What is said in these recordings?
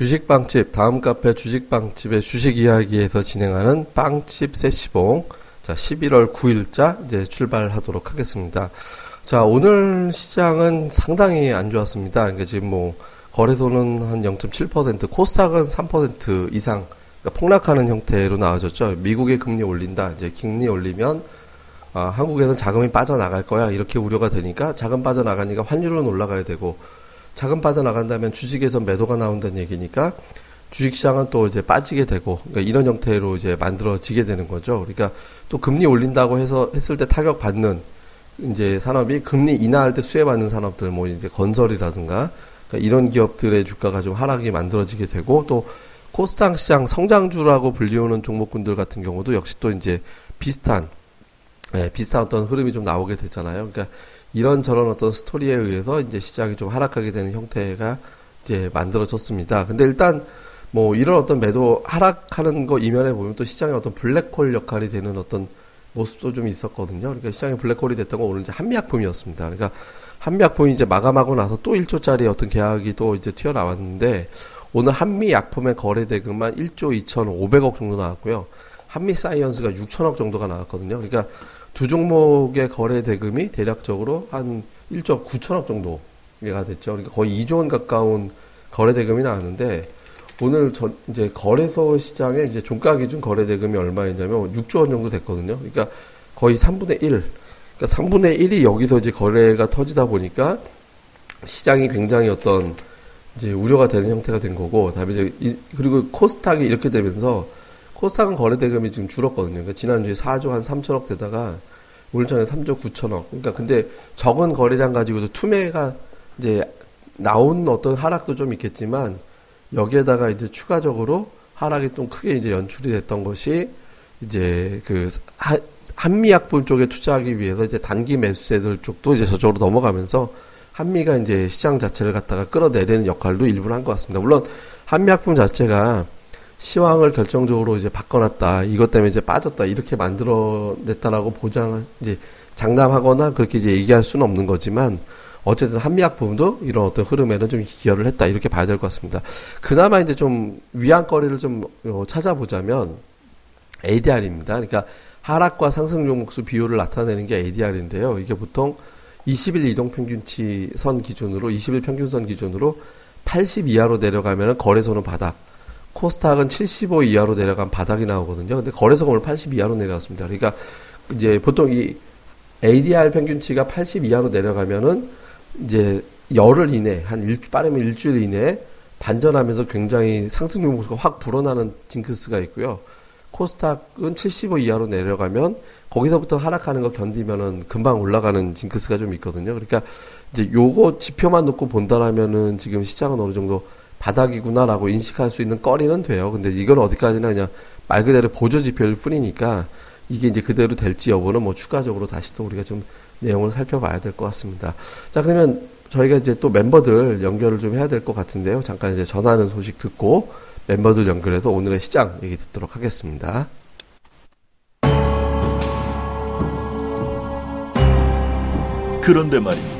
예, 주식빵집, 다음 카페 주식빵집의 주식 이야기에서 진행하는 빵집 세시봉. 자, 11월 9일자 이제 출발하도록 하겠습니다. 자, 오늘 시장은 상당히 안 좋았습니다. 그러니까 지금 뭐, 거래소는 한 0.7%, 코스닥은 3% 이상, 그러니까 폭락하는 형태로 나와졌죠. 미국의 금리 올린다. 이제 금리 올리면, 아, 한국에서는 자금이 빠져나갈 거야. 이렇게 우려가 되니까 자금 빠져나가니까 환율은 올라가야 되고, 자금 빠져나간다면 주식에서 매도가 나온다는 얘기니까 주식시장은 또 이제 빠지게 되고 그러니까 이런 형태로 이제 만들어지게 되는 거죠. 그러니까 또 금리 올린다고 해서 했을 때 타격 받는 이제 산업이 금리 인하할 때 수혜받는 산업들 뭐 이제 건설이라든가 그러니까 이런 기업들의 주가가 좀 하락이 만들어지게 되고 또 코스닥 시장 성장주라고 불리우는 종목군들 같은 경우도 역시 또 이제 비슷한 예, 비슷한 어떤 흐름이 좀 나오게 됐잖아요. 그러니까 이런 저런 어떤 스토리에 의해서 이제 시장이 좀 하락하게 되는 형태가 이제 만들어졌습니다. 근데 일단 뭐 이런 어떤 매도 하락하는 거 이면에 보면 또 시장의 어떤 블랙홀 역할이 되는 어떤 모습도 좀 있었거든요. 그러니까 시장의 블랙홀이 됐던 건 오늘 이제 한미약품이었습니다. 그러니까 한미약품이 이제 마감하고 나서 또 1조짜리 어떤 계약이 또 이제 튀어나왔는데 오늘 한미약품의 거래 대금만 1조 2,500억 정도 나왔고요. 한미사이언스가 6천억 정도가 나왔거든요. 그러니까 두 종목의 거래 대금이 대략적으로 한 1조 9천억 정도가 됐죠. 그러니까 거의 2조 원 가까운 거래 대금이 나왔는데 오늘 전 이제 거래소 시장에 이제 종가 기준 거래 대금이 얼마였냐면 6조 원 정도 됐거든요. 그러니까 거의 3분의 1. 그러니까 3분의 1이 여기서 이제 거래가 터지다 보니까 시장이 굉장히 어떤 이제 우려가 되는 형태가 된 거고, 다음에 이제 이, 그리고 코스닥이 이렇게 되면서 코스닥은 거래 대금이 지금 줄었거든요. 그러니까 지난주에 4조 한 3천억 되다가 오늘 전에 3조 9천억. 그러니까 근데 적은 거래량 가지고도 투매가 이제 나온 어떤 하락도 좀 있겠지만 여기에다가 이제 추가적으로 하락이 좀 크게 이제 연출이 됐던 것이 이제 그 한미약품 쪽에 투자하기 위해서 이제 단기 매수세들 쪽도 이제 저쪽으로 넘어가면서 한미가 이제 시장 자체를 갖다가 끌어내리는 역할도 일부를 한것 같습니다. 물론 한미약품 자체가 시황을 결정적으로 이제 바꿔놨다. 이것 때문에 이제 빠졌다. 이렇게 만들어냈다라고 보장, 이제 장담하거나 그렇게 이제 얘기할 수는 없는 거지만, 어쨌든 한미약품도 이런 어떤 흐름에는 좀 기여를 했다. 이렇게 봐야 될 것 같습니다. 그나마 이제 좀 위안거리를 좀 어, 찾아보자면, ADR입니다. 그러니까 하락과 상승 종목수 비율을 나타내는 게 ADR인데요. 이게 보통 20일 이동 평균치 선 기준으로, 20일 평균선 기준으로 80 이하로 내려가면 거래소는 바닥, 코스닥은 75 이하로 내려간 바닥이 나오거든요. 근데 거래소가 오늘 80 이하로 내려갔습니다. 그러니까 이제 보통 이 ADR 평균치가 80 이하로 내려가면은 이제 열흘 이내, 한 일, 빠르면 일주일 이내에 반전하면서 굉장히 상승 종목수가 확 불어나는 징크스가 있고요. 코스닥은 75 이하로 내려가면 거기서부터 하락하는 거 견디면은 금방 올라가는 징크스가 좀 있거든요. 그러니까 이제 요거 지표만 놓고 본다라면은 지금 시장은 어느 정도 바닥이구나라고 인식할 수 있는 거리는 돼요. 근데 이건 어디까지나 그냥 말 그대로 보조 지표일 뿐이니까 이게 이제 그대로 될지 여부는 뭐 추가적으로 다시 또 우리가 좀 내용을 살펴봐야 될 것 같습니다. 자, 그러면 저희가 이제 또 멤버들 연결을 좀 해야 될 것 같은데요. 잠깐 이제 전하는 소식 듣고 멤버들 연결해서 오늘의 시장 얘기 듣도록 하겠습니다. 그런데 말입니다.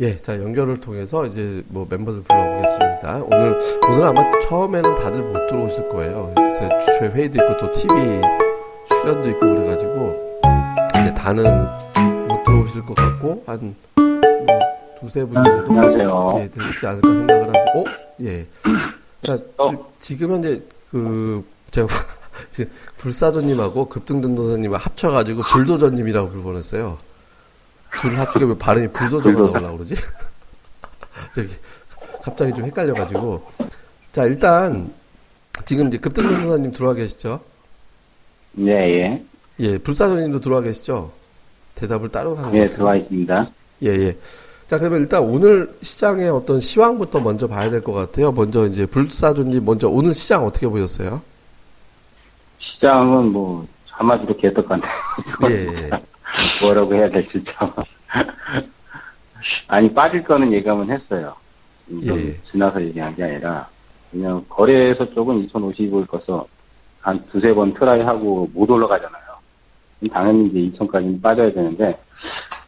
예, 자 연결을 통해서 이제 뭐 멤버들 불러보겠습니다. 오늘 오늘 아마 처음에는 다들 못 들어오실 거예요. 그래서 주초에 회의도 있고 또 TV 출연도 있고 그래가지고 이제 다는 못 들어오실 것 같고 한 뭐 두세 분 정도 안녕하세요. 예, 되지 않을까 생각을 하고, 어? 예. 자, 어. 지금 현재 그 제가 지금 불사조님하고 급등전도사님을 합쳐가지고 불도저님이라고 불러냈어요. 둘 합치게 왜 발음이 불도저가 불도저. 나오려고 그러지? 저기 갑자기 좀 헷갈려가지고 자 일단 지금 이제 급등 전도사님 들어와 계시죠? 네, 예. 예, 불사조님도 들어와 계시죠? 대답을 따로 하는 예, 것 들어와 있습니다. 예, 예. 자, 그러면 일단 오늘 시장의 어떤 시황부터 먼저 봐야 될 것 같아요. 먼저 이제 불사조님 먼저 오늘 시장 어떻게 보셨어요? 시장은 뭐, 한마디로 개떡같네. 예. 진짜 뭐라고 해야 될지 참. 아니 빠질 거는 예감은 했어요. 좀 예. 지나서 얘기한 게 아니라 그냥 거래소 쪽은 2,050을 꺼서 한 두세 번 try 하고 못 올라가잖아요. 당연히 이제 2,000까지는 빠져야 되는데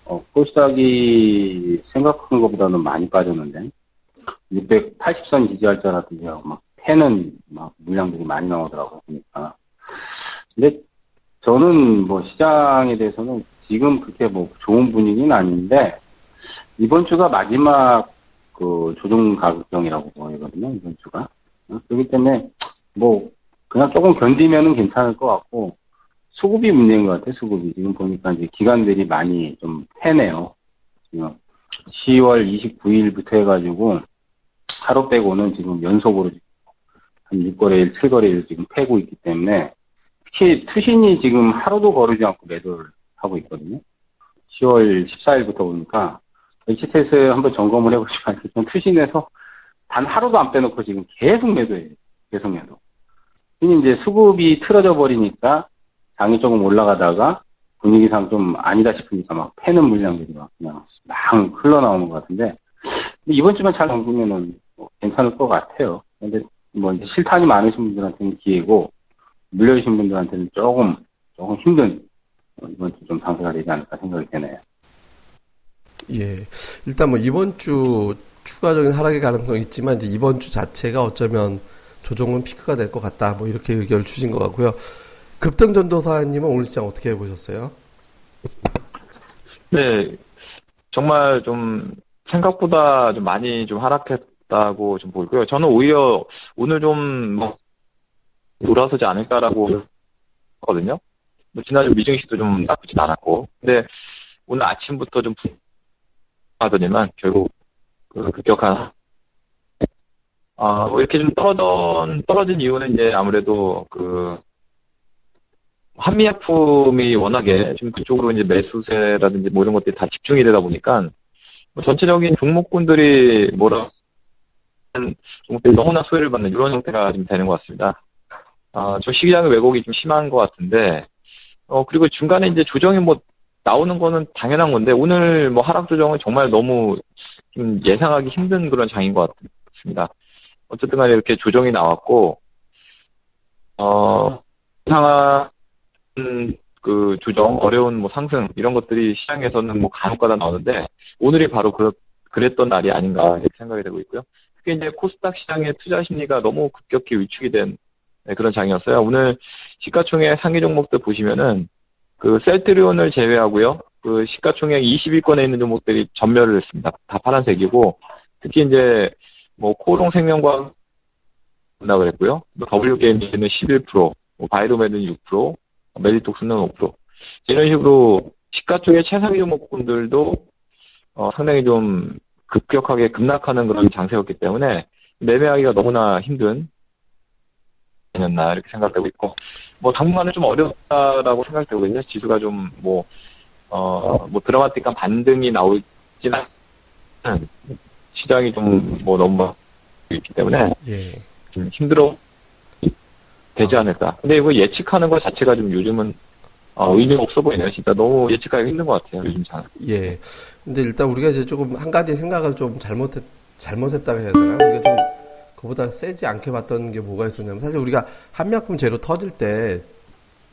어, 코스닥이 생각한 것보다는 많이 빠졌는데 680선 지지할 줄 알았더니 막 패는 막 물량들이 많이 나오더라고요. 보니까. 근데 저는 뭐 시장에 대해서는 지금 그렇게 뭐 좋은 분위기는 아닌데 이번 주가 마지막 그 조정 가격정이라고 보이거든요. 이번 주가. 어, 그렇기 때문에 뭐 그냥 조금 견디면은 괜찮을 것 같고 수급이 문제인 것 같아요. 수급이 지금 보니까 이제 기관들이 많이 좀 패네요. 지금 10월 29일부터 해가지고 하루 빼고는 지금 연속으로 한 6거래일, 7거래일 지금 패고 있기 때문에 특히 투신이 지금 하루도 거르지 않고 매도를 하고 있거든요. 10월 14일부터 보니까 HTS 한번 점검을 해보시면 알겠지만 투신에서 단 하루도 안 빼놓고 지금 계속 매도해요. 계속 매도. 이게 이제 수급이 틀어져 버리니까 장이 조금 올라가다가 분위기상 좀 아니다 싶으니까 막 패는 물량들이 막 그냥 막 흘러나오는 것 같은데 이번 주만 잘 넘기면은 뭐 괜찮을 것 같아요. 근데 뭐 실탄이 많으신 분들한테는 기회고 물려주신 분들한테는 조금 조금 힘든 어, 이번 주 좀 상태가 되지 않을까 생각이 되네요. 예. 일단 뭐 이번 주 추가적인 하락의 가능성이 있지만 이제 이번 주 자체가 어쩌면 조정은 피크가 될 것 같다. 뭐 이렇게 의견을 주신 것 같고요. 급등 전도사님은 오늘 시장 어떻게 보셨어요? 네, 정말 좀 생각보다 좀 많이 좀 하락했다고 좀 보이고요. 저는 오히려 오늘 좀뭐 돌아서지 않을까라고 하거든요. 뭐 지난주 미증시도 좀 나쁘진 않았고, 근데 오늘 아침부터 좀 하더니만 결국 그 급격한 아, 뭐 이렇게 좀 떨어진, 떨어진 이유는 이제 아무래도 그, 한미약품이 워낙에 좀 그쪽으로 이제 매수세라든지 뭐 이런 것들이 다 집중이 되다 보니까 뭐 전체적인 종목군들이 뭐라, 종목들이 너무나 소외를 받는 이런 형태가 좀 되는 것 같습니다. 아, 저 시장의 왜곡이 좀 심한 것 같은데, 어, 그리고 중간에 이제 조정이 뭐 나오는 거는 당연한 건데, 오늘 뭐 하락 조정은 정말 너무 좀 예상하기 힘든 그런 장인 것 같습니다. 어쨌든 간에 이렇게 조정이 나왔고, 어, 상한, 그 조정, 어려운 뭐 상승, 이런 것들이 시장에서는 뭐 간혹가다 나오는데, 오늘이 바로 그, 그랬던 날이 아닌가, 이렇게 생각이 되고 있고요. 특히 이제 코스닥 시장의 투자 심리가 너무 급격히 위축이 된 네, 그런 장이었어요. 오늘 시가총액 상위 종목들 보시면은, 그 셀트리온을 제외하고요. 그 시가총액 20위권에 있는 종목들이 전멸을 했습니다. 다 파란색이고, 특히 이제 뭐 코롱 생명과학 나 그랬고요. W게임즈는 11%, 뭐 바이로메드는 6%, 메디톡스는 5%. 이런 식으로 시가총액 최상위 종목군들도 어, 상당히 좀 급격하게 급락하는 그런 장세였기 때문에 매매하기가 너무나 힘든 아니었나 이렇게 생각되고 있고 뭐 당분간은 좀 어렵다라고 생각되거든요. 지수가 좀 뭐 어, 뭐 드라마틱한 반등이 나오진 않는 시장이 좀 뭐 너무 있기 때문에 예. 좀 힘들어 되지 않을까. 근데 이거 예측하는 것 자체가 좀 요즘은 어, 의미가 없어 보이네요. 진짜 너무 예측하기 힘든 것 같아요. 요즘 장. 예. 근데 일단 우리가 이제 조금 한 가지 생각을 좀 잘못했, 잘못했다고 해야 되나? 우리가 좀 그보다 세지 않게 봤던 게 뭐가 있었냐면 사실 우리가 한미약품 재료 터질 때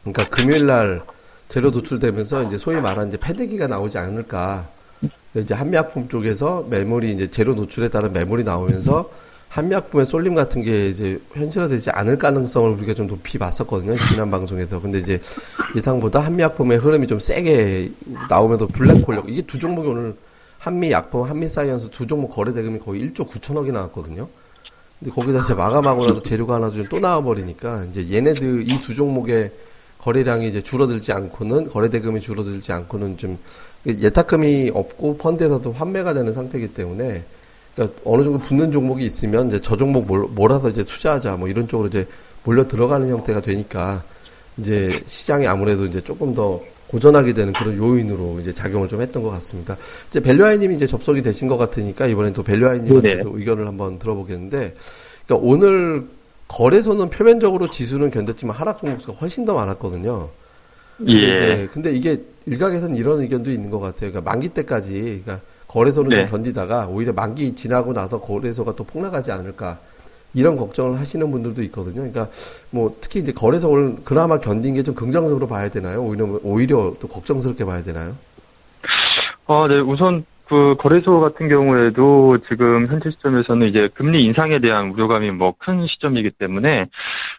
그러니까 금요일 날 재료 노출되면서 이제 소위 말하는 이제 패대기가 나오지 않을까. 이제 한미약품 쪽에서 매물이 이제 재료 노출에 따른 매물이 나오면서 한미약품의 쏠림 같은 게 이제 현실화되지 않을 가능성을 우리가 좀 높이 봤었거든요. 지난 방송에서. 근데 이제 예상보다 한미약품의 흐름이 좀 세게 나오면서 블랙홀, 이게 두 종목이 오늘 한미약품, 한미사이언스 두 종목 거래 대금이 거의 1조 9천억이 나왔거든요. 근데 거기다 이제 마감하고 나서 재료가 하나 좀 또 나와버리니까 이제 얘네들 이 두 종목의 거래량이 이제 줄어들지 않고는 거래 대금이 줄어들지 않고는 좀 예탁금이 없고 펀드에서도 환매가 되는 상태이기 때문에 그러니까 어느 정도 붙는 종목이 있으면 이제 저 종목 몰, 몰아서 이제 투자하자 뭐 이런 쪽으로 이제 몰려 들어가는 형태가 되니까 이제 시장이 아무래도 이제 조금 더 고전하게 되는 그런 요인으로 이제 작용을 좀 했던 것 같습니다. 이제 벨류아이님이 이제 접속이 되신 것 같으니까 이번엔 또 벨류아이님한테도 의견을 한번 들어보겠는데, 그러니까 오늘 거래소는 표면적으로 지수는 견뎠지만 하락 종목 수가 훨씬 더 많았거든요. 근데 예. 이제 근데 이게 일각에서는 이런 의견도 있는 것 같아요. 그러니까 만기 때까지 그러니까 거래소는 네. 좀 견디다가 오히려 만기 지나고 나서 거래소가 또 폭락하지 않을까 이런 걱정을 하시는 분들도 있거든요. 그러니까 뭐 특히 이제 거래소를 그나마 견딘 게 좀 긍정적으로 봐야 되나요? 오히려 오히려 또 걱정스럽게 봐야 되나요? 어, 네, 우선 그 거래소 같은 경우에도 지금 현재 시점에서는 이제 금리 인상에 대한 우려감이 뭐 큰 시점이기 때문에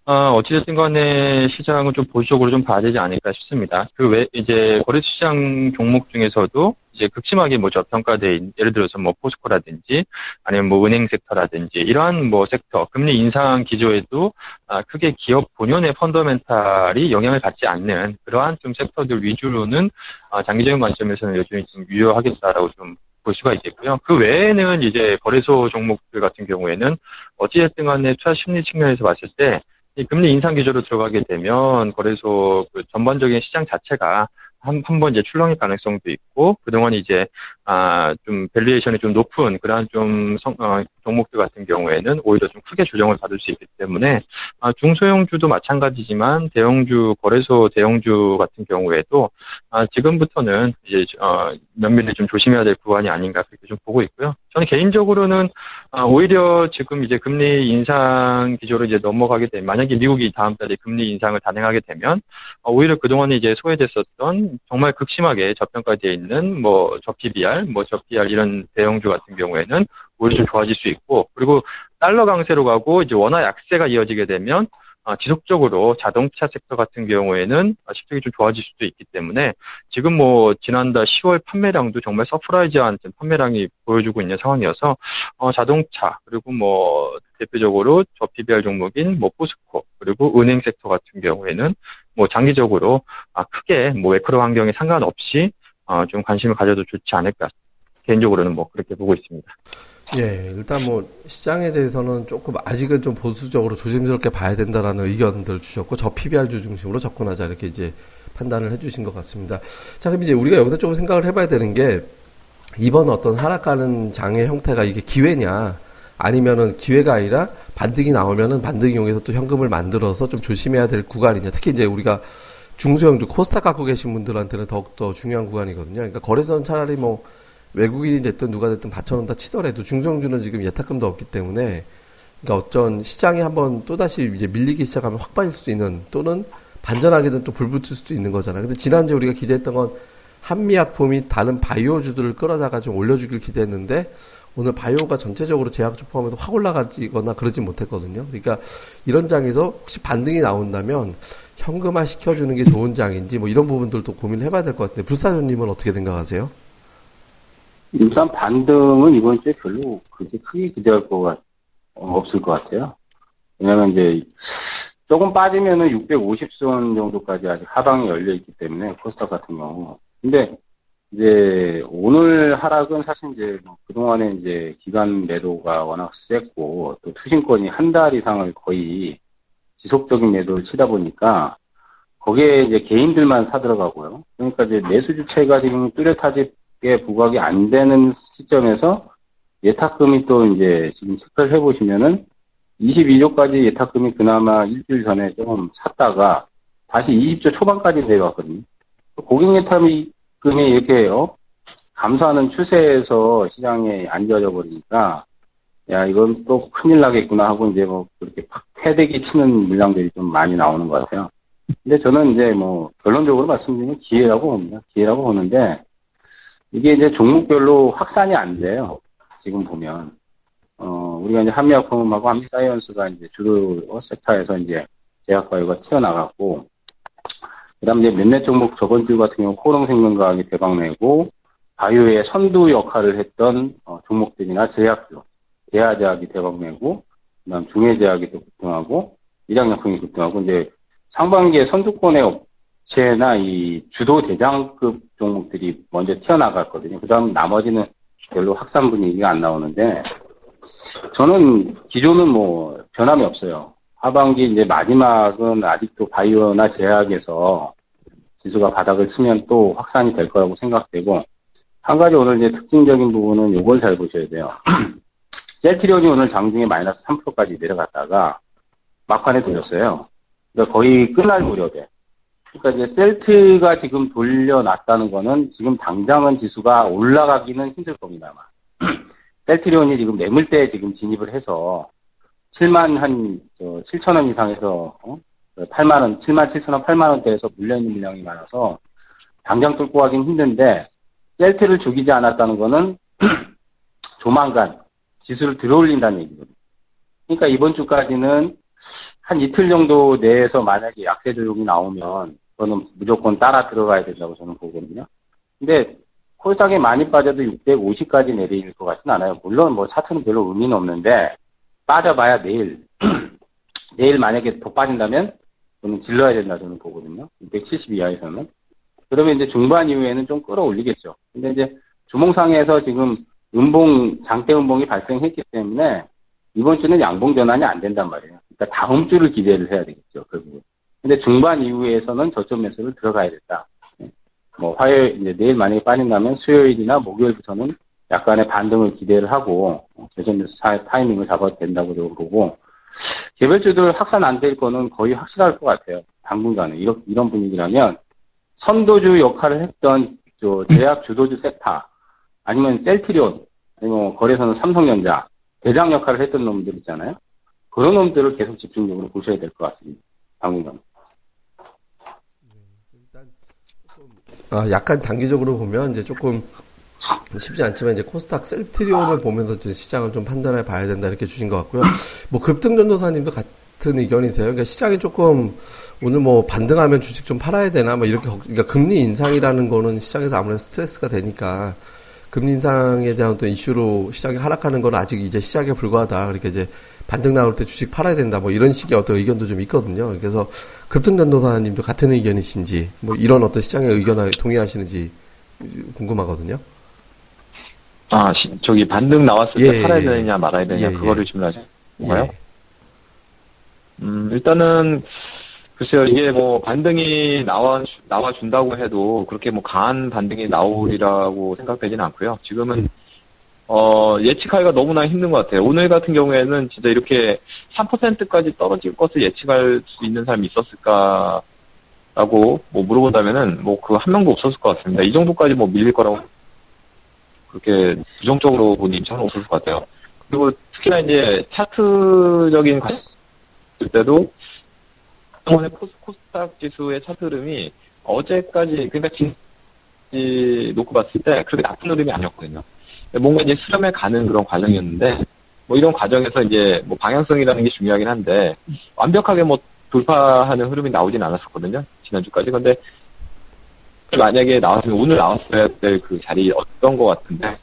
어, 어찌됐든 간에 시장은 좀 보수적으로 좀 봐야 되지 않을까 싶습니다. 그 외 이제 거래소 시장 종목 중에서도 이제 극심하게 뭐 저평가돼 있- 예를 들어서 뭐 포스코라든지 아니면 뭐 은행 섹터라든지 이러한 뭐 섹터 금리 인상 기조에도 아, 크게 기업 본연의 펀더멘탈이 영향을 받지 않는 그러한 좀 섹터들 위주로는 아, 장기적인 관점에서는 여전히 좀 유효하겠다라고 좀볼 수가 있겠고요. 그 외에는 이제 거래소 종목들 같은 경우에는 어찌됐든 간에 투자 심리 측면에서 봤을 때이 금리 인상 기조로 들어가게 되면 거래소 그 전반적인 시장 자체가 한, 한 번 이제 출렁일 가능성도 있고, 그동안 이제, 아, 좀, valuation이 좀 높은 그러한 좀 성, 어, 종목들 같은 경우에는 오히려 좀 크게 조정을 받을 수 있기 때문에, 아, 중소형주도 마찬가지지만, 대형주, 거래소 대형주 같은 경우에도, 아, 지금부터는 이제, 어, 면밀히 좀 조심해야 될 구간이 아닌가 그렇게 좀 보고 있고요. 저는 개인적으로는, 아, 오히려 지금 이제 금리 인상 기조로 이제 넘어가게 되면, 만약에 미국이 다음 달에 금리 인상을 단행하게 되면, 어, 오히려 그동안에 이제 소외됐었던 정말 극심하게 저평가되어 있는 뭐 저PBR, 뭐 저PER 이런 대형주 같은 경우에는 오히려 좀 좋아질 수 있고 그리고 달러 강세로 가고 이제 원화 약세가 이어지게 되면 아, 지속적으로 자동차 섹터 같은 경우에는 아, 실적이 좀 좋아질 수도 있기 때문에 지금 뭐 지난달 10월 판매량도 정말 surprise한 판매량이 보여주고 있는 상황이어서 어, 자동차 그리고 뭐 대표적으로 저 PBR 종목인 뭐 포스코 그리고 은행 섹터 같은 경우에는 뭐 장기적으로 아, 크게 뭐 매크로 환경에 상관없이 어, 좀 관심을 가져도 좋지 않을까 개인적으로는 뭐 그렇게 보고 있습니다. 예, 일단 뭐 시장에 대해서는 조금 아직은 좀 보수적으로 조심스럽게 봐야 된다라는 의견들 주셨고 저 PBR주 중심으로 접근하자 이렇게 이제 판단을 해주신 것 같습니다. 자, 그럼 이제 우리가 여기서 조금 생각을 해봐야 되는 게 이번 어떤 하락하는 장의 형태가 이게 기회냐 아니면은 기회가 아니라 반등이 나오면은 반등 이용해서 또 현금을 만들어서 좀 조심해야 될 구간이냐. 특히 이제 우리가 중소형주 코스닥 갖고 계신 분들한테는 더욱더 중요한 구간이거든요. 그러니까 거래소는 차라리 뭐 외국인이 됐든 누가 됐든 받쳐놓는다 치더라도 중소형주는 지금 예탁금도 없기 때문에 그러니까 어떤 시장이 한번 또다시 이제 밀리기 시작하면 확 빠질 수도 있는 또는 반전하게든 또 불붙을 수도 있는 거잖아요. 근데 지난주에 우리가 기대했던 건 한미약품이 다른 바이오주들을 끌어다가 좀 올려주길 기대했는데 오늘 바이오가 전체적으로 제약주 포함해서 확 올라가지거나 그러진 못했거든요. 그러니까 이런 장에서 혹시 반등이 나온다면 현금화 시켜주는 게 좋은 장인지 뭐 이런 부분들도 고민을 해봐야 될 것 같은데 불사조님은 어떻게 생각하세요? 일단 반등은 이번 주에 별로 그렇게 크게 기대할 거가 없을 것 같아요. 왜냐면 이제 조금 빠지면은 650선 정도까지 아직 하방이 열려 있기 때문에 코스닥 같은 경우. 근데 이제 오늘 하락은 사실 이제 뭐 그동안에 이제 기간 매도가 워낙 셌고 또 투신권이 한 달 이상을 거의 지속적인 매도를 치다 보니까 거기에 이제 개인들만 사들어가고요. 그러니까 이제 매수 주체가 지금 뚜렷하 게 부각이 안 되는 시점에서 예탁금이 또 이제 지금 체크를 해보시면은 22조까지 예탁금이 그나마 일주일 전에 좀 샀다가 다시 20조 초반까지 내려왔거든요. 고객 예탁금이 이렇게 어? 감소하는 추세에서 시장에 앉아져 버리니까 야 이건 또 큰일 나겠구나 하고 이제 뭐 그렇게 팍 패대기 치는 물량들이 좀 많이 나오는 것 같아요. 근데 저는 이제 뭐 결론적으로 말씀드리면 기회라고 봅니다. 기회라고 보는데 이게 이제 종목별로 확산이 안 돼요. 지금 보면 어 우리가 이제 한미약품하고 한미사이언스가 이제 주로 섹터에서 이제 제약바이오가 튀어나갔고 그 다음 이제 몇몇 종목 저번 주 같은 경우 코롱생명과학이 대박내고 바이오의 선두 역할을 했던 어, 종목들이나 제약주 대하제약이 대박내고 그 다음 중해제약이 또 급등하고 일양약품이 급등하고 이제 상반기에 선두권의 업체나 이 주도 대장급 종목들이 먼저 튀어나갔거든요. 그 다음 나머지는 별로 확산 분위기가 안 나오는데 저는 기존은 뭐 변함이 없어요. 하반기 이제 마지막은 아직도 바이오나 제약에서 지수가 바닥을 치면 또 확산이 될 거라고 생각되고 한 가지 오늘 이제 특징적인 부분은 이걸 잘 보셔야 돼요. 셀트리온이 오늘 장중에 마이너스 3%까지 내려갔다가 막판에 돌렸어요. 그러니까 거의 끝날 무렵에 그러니까 이제 셀트가 지금 돌려놨다는 거는 지금 당장은 지수가 올라가기는 힘들 겁니다. 아마. 셀트리온이 지금 매물대에 지금 진입을 해서 7만 한 7천 원 이상에서 어? 8만 원, 7만 7천 원, 8만 원대에서 물려있는 물량이 많아서 당장 뚫고 가긴 힘든데 셀트를 죽이지 않았다는 거는 조만간 지수를 들어올린다는 얘기거든요. 그러니까 이번 주까지는 한 이틀 정도 내에서 만약에 약세 조정이 나오면 그거는 무조건 따라 들어가야 된다고 저는 보거든요. 근데 콜싸게 많이 빠져도 650까지 내릴 것 같진 않아요. 물론 뭐 차트는 별로 의미는 없는데 빠져봐야 내일 내일 만약에 더 빠진다면 저는 질러야 된다 저는 보거든요. 670 이하에서는. 그러면 이제 중반 이후에는 좀 끌어올리겠죠. 근데 이제 주몽상에서 지금 음봉, 장대 음봉이 발생했기 때문에 이번 주는 양봉 전환이 안 된단 말이에요. 그러니까 다음 주를 기대를 해야 되겠죠, 결국은. 근데 중반 이후에서는 저점 매수를 들어가야 된다. 뭐 화요일, 이제 내일 만약에 빠진다면 수요일이나 목요일부터는 약간의 반등을 기대를 하고 저점 매수 타이밍을 잡아도 된다고 보고 개별주들 확산 안 될 거는 거의 확실할 것 같아요. 당분간은. 이런, 이런 분위기라면 선도주 역할을 했던 저 제약 주도주 세타 아니면 셀트리온 아니면 거래소는 삼성전자 대장 역할을 했던 놈들 있잖아요. 그런 놈들을 계속 집중적으로 보셔야 될 것 같습니다. 당분간. 아, 약간 단기적으로 보면 이제 조금 쉽지 않지만 이제 코스닥 셀트리온을 보면서 이제 시장을 좀 판단해 봐야 된다 이렇게 주신 것 같고요. 뭐 급등 전도사님도 같은 의견이세요. 그러니까 시장이 조금 오늘 뭐 반등하면 주식 좀 팔아야 되나 뭐 이렇게 그러니까 금리 인상이라는 거는 시장에서 아무래도 스트레스가 되니까 금리 인상에 대한 어떤 이슈로 시장이 하락하는 건 아직 이제 시작에 불과하다. 그렇게 이제 반등 나올 때 주식 팔아야 된다. 뭐 이런 식의 어떤 의견도 좀 있거든요. 그래서 급등 전도사님도 같은 의견이신지 뭐 이런 어떤 시장의 의견에 동의하시는지 궁금하거든요. 아, 시, 저기 반등 나왔을 때 예, 팔아야 예. 되느냐 말아야 되느냐 예, 그거를 질문하신 건가요? 예. 음, 일단은 글쎄요, 이게 뭐 반등이 나와 나와 준다고 해도 그렇게 뭐 강한 반등이 나오리라고 생각되지는 않고요. 지금은 어, 예측하기가 너무나 힘든 것 같아요. 오늘 같은 경우에는 진짜 이렇게 3%까지 떨어질 것을 예측할 수 있는 사람이 있었을까 라고 뭐 물어본다면은 뭐 그 한 명도 없었을 것 같습니다. 이 정도까지 뭐 밀릴 거라고 그렇게 부정적으로 보는 입장은 없었을 것 같아요. 그리고 특히나 이제 차트적인 관점 때도 이번에 코스닥 지수의 차트 흐름이 어제까지 그러니까 진 놓고 봤을 때 그렇게 나쁜 흐름이 아니었거든요. 뭔가 이제 수렴에 가는 그런 과정이었는데 뭐 이런 과정에서 이제 뭐 방향성이라는 게 중요하긴 한데 완벽하게 뭐 돌파하는 흐름이 나오진 않았었거든요. 지난주까지. 근데 만약에 나왔으면 오늘 나왔어야 될 그 자리 어떤 것 같은데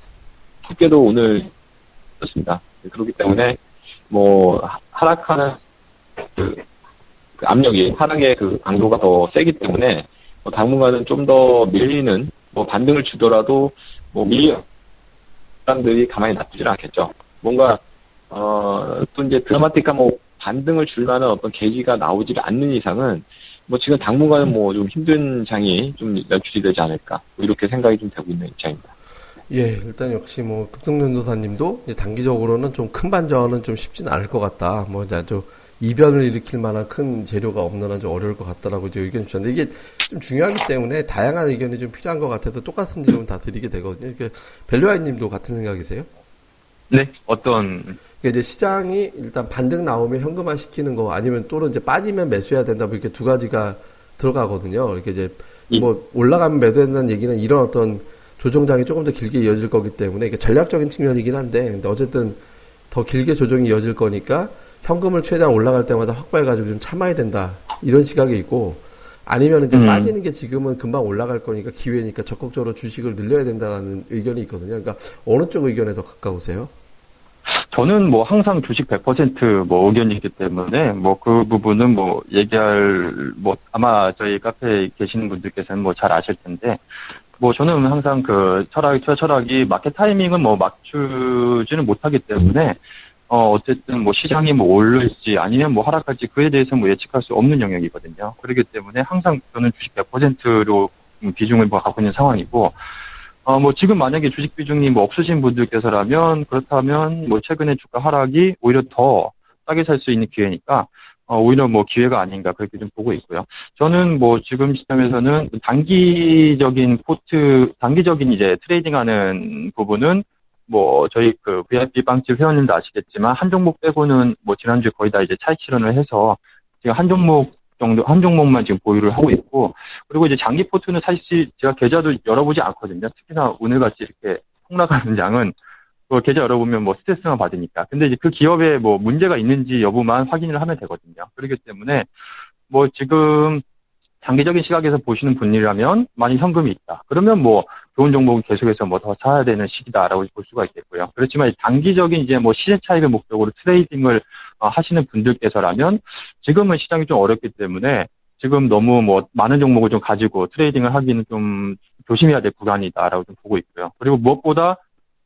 쉽게도 오늘 였습니다. 그렇기 때문에 뭐 하락하는 그, 그 압력이 하락의 그 강도가 더 세기 때문에 뭐 당분간은 좀 더 밀리는 뭐 반등을 주더라도 뭐 밀려 사람들이 가만히 놔두질 않겠죠. 뭔가 어, 또 이제 드라마틱한 뭐 반등을 줄 만한 어떤 계기가 나오지 않는 이상은 뭐 지금 당분간은 뭐 좀 힘든 장이 좀 연출이 되지 않을까 뭐 이렇게 생각이 좀 되고 있는 입장입니다. 예, 일단 역시 뭐 급등전도사님도 단기적으로는 좀 큰 반전은 좀 쉽진 않을 것 같다. 뭐 이제 아주 이변을 일으킬 만한 큰 재료가 없는 한 좀 어려울 것 같다라고 이제 의견 주셨는데 이게 좀 중요하기 때문에 다양한 의견이 좀 필요한 것 같아서 똑같은 질문 다 드리게 되거든요. 그 벨류아이님도 같은 생각이세요? 네, 어떤 그러니까 이제 시장이 일단 반등 나오면 현금화 시키는 거 아니면 또는 이제 빠지면 매수해야 된다 뭐 이렇게 두 가지가 들어가거든요. 이렇게 이제 예. 뭐 올라가면 매도한다는 얘기는 이런 어떤 조정장이 조금 더 길게 이어질 거기 때문에 전략적인 측면이긴 한데 근데 어쨌든 더 길게 조정이 이어질 거니까 현금을 최대한 올라갈 때마다 확보해가지고 좀 참아야 된다 이런 시각이 있고 아니면 이제 음. 빠지는 게 지금은 금방 올라갈 거니까 기회니까 적극적으로 주식을 늘려야 된다는 의견이 있거든요. 그러니까 어느 쪽 의견에 더 가까우세요? 저는 뭐 항상 주식 100%뭐 의견이기 때문에 뭐 그 부분은 뭐 얘기할 뭐 아마 저희 카페에 계시는 분들께서는 뭐 잘 아실 텐데 뭐 저는 항상 그 철학이 철학이 마켓 타이밍은 뭐 맞추지는 못하기 때문에 어 어쨌든 뭐 시장이 뭐 올릴지 아니면 뭐 하락할지 그에 대해서 뭐 예측할 수 없는 영역이거든요. 그렇기 때문에 항상 저는 주식 100%로 비중을 뭐 갖고 있는 상황이고 어, 뭐 지금 만약에 주식 비중이 뭐 없으신 분들께서라면 그렇다면 뭐 최근에 주가 하락이 오히려 더 싸게 살 수 있는 기회니까 어, 오히려 뭐 기회가 아닌가 그렇게 좀 보고 있고요. 저는 뭐 지금 시점에서는 단기적인 포트, 단기적인 이제 트레이딩하는 부분은 뭐 저희 그 VIP 빵집 회원님도 아시겠지만 한 종목 빼고는 뭐 지난주에 거의 다 이제 차익 실현을 해서 지금 한 종목 정도 한 종목만 지금 보유를 하고 있고 그리고 이제 장기 포트는 사실 제가 계좌도 열어보지 않거든요. 특히나 오늘같이 이렇게 폭락하는 장은 그 계좌 열어보면 뭐 스트레스만 받으니까. 근데 이제 그 기업에 뭐 문제가 있는지 여부만 확인을 하면 되거든요. 그렇기 때문에 뭐 지금 장기적인 시각에서 보시는 분이라면 만약 현금이 있다. 그러면 뭐 좋은 종목은 계속해서 뭐 더 사야 되는 시기다라고 볼 수가 있겠고요. 그렇지만 단기적인 이제 뭐 시세 차익을 목적으로 trading을 어, 하시는 분들께서라면 지금은 시장이 좀 어렵기 때문에 지금 너무 뭐 많은 종목을 좀 가지고 trading을 하기는 좀 조심해야 될 구간이다라고 좀 보고 있고요. 그리고 무엇보다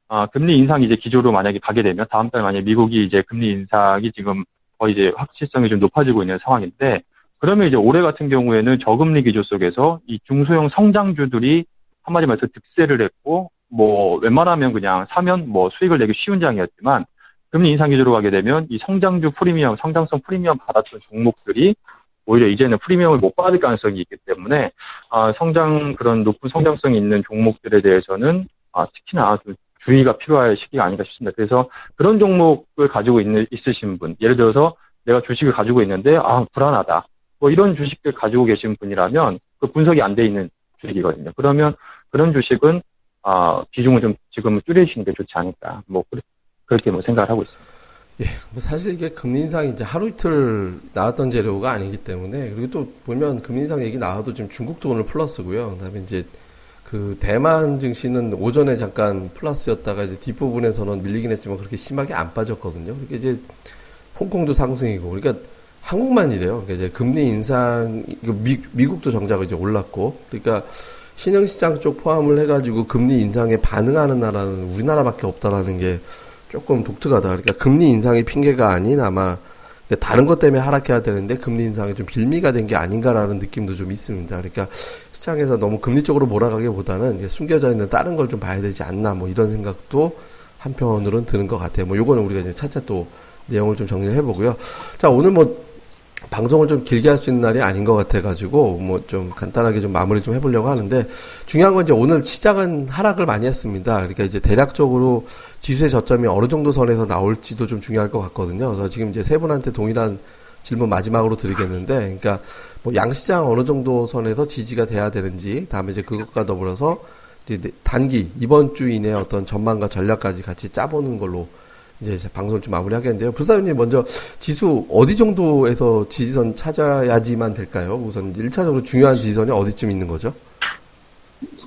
어, 금리 인상이 이제 기조로 만약에 가게 되면 다음 달 만약에 미국이 이제 금리 인상이 지금 거의 이제 확실성이 좀 높아지고 있는 상황인데 그러면 이제 올해 같은 경우에는 저금리 기조 속에서 이 중소형 성장주들이 한마디 말해서 득세를 했고 뭐 웬만하면 그냥 사면 뭐 수익을 내기 쉬운 장이었지만 금리 인상 기조로 가게 되면 이 성장주 프리미엄, 성장성 프리미엄 받았던 종목들이 오히려 이제는 프리미엄을 못 받을 가능성이 있기 때문에 아, 성장 그런 높은 성장성이 있는 종목들에 대해서는 아, 특히나 좀 주의가 필요할 시기가 아닌가 싶습니다. 그래서 그런 종목을 가지고 있는, 있으신 분, 예를 들어서 내가 주식을 가지고 있는데, 아, 불안하다. 뭐 이런 주식을 가지고 계신 분이라면 그 분석이 안 돼 있는 주식이거든요. 그러면 그런 주식은, 아, 비중을 좀 지금 줄이시는 게 좋지 않을까. 뭐, 그렇게 뭐 생각을 하고 있습니다. 예, 뭐 사실 이게 금리 인상이 이제 하루 이틀 나왔던 재료가 아니기 때문에 그리고 또 보면 금리 인상 얘기 나와도 지금 중국도 오늘 플러스고요. 그다음에 이제 그 대만 증시는 오전에 잠깐 플러스였다가 이제 뒷부분에서는 밀리긴 했지만 그렇게 심하게 안 빠졌거든요. 그러니까 이제 홍콩도 상승이고 그러니까 한국만 이래요. 그러니까 이제 금리 인상 미, 미국도 정작 이제 올랐고 그러니까 신흥시장 쪽 포함을 해가지고 금리 인상에 반응하는 나라는 우리나라밖에 없다라는 게 조금 독특하다. 그러니까 금리 인상이 핑계가 아닌 아마 그러니까 다른 것 때문에 하락해야 되는데 금리 인상이 좀 빌미가 된 게 아닌가라는 느낌도 좀 있습니다. 그러니까 시장에서 너무 금리 쪽으로 몰아가기보다는 숨겨져 있는 다른 걸 좀 봐야 되지 않나 뭐 이런 생각도 한편으로는 드는 것 같아요. 뭐 요거는 우리가 이제 차차 또 내용을 좀 정리를 해보고요. 자 오늘 뭐 방송을 좀 길게 할 수 있는 날이 아닌 것 같아가지고 뭐 좀 간단하게 좀 마무리 좀 해보려고 하는데 중요한 건 이제 오늘 시장은 하락을 많이 했습니다. 그러니까 이제 대략적으로 지수의 저점이 어느 정도 선에서 나올지도 좀 중요할 것 같거든요. 그래서 지금 이제 세 분한테 동일한 질문 마지막으로 드리겠는데, 그러니까 뭐 양시장 어느 정도 선에서 지지가 돼야 되는지, 다음에 이제 그것과 더불어서 이제 단기 이번 주 이내 어떤 전망과 전략까지 같이 짜보는 걸로 이제 방송을 좀 마무리하겠는데요. 불사님 먼저 지수 어디 정도에서 지지선 찾아야지만 될까요? 우선 1차적으로 중요한 지지선이 어디쯤 있는 거죠?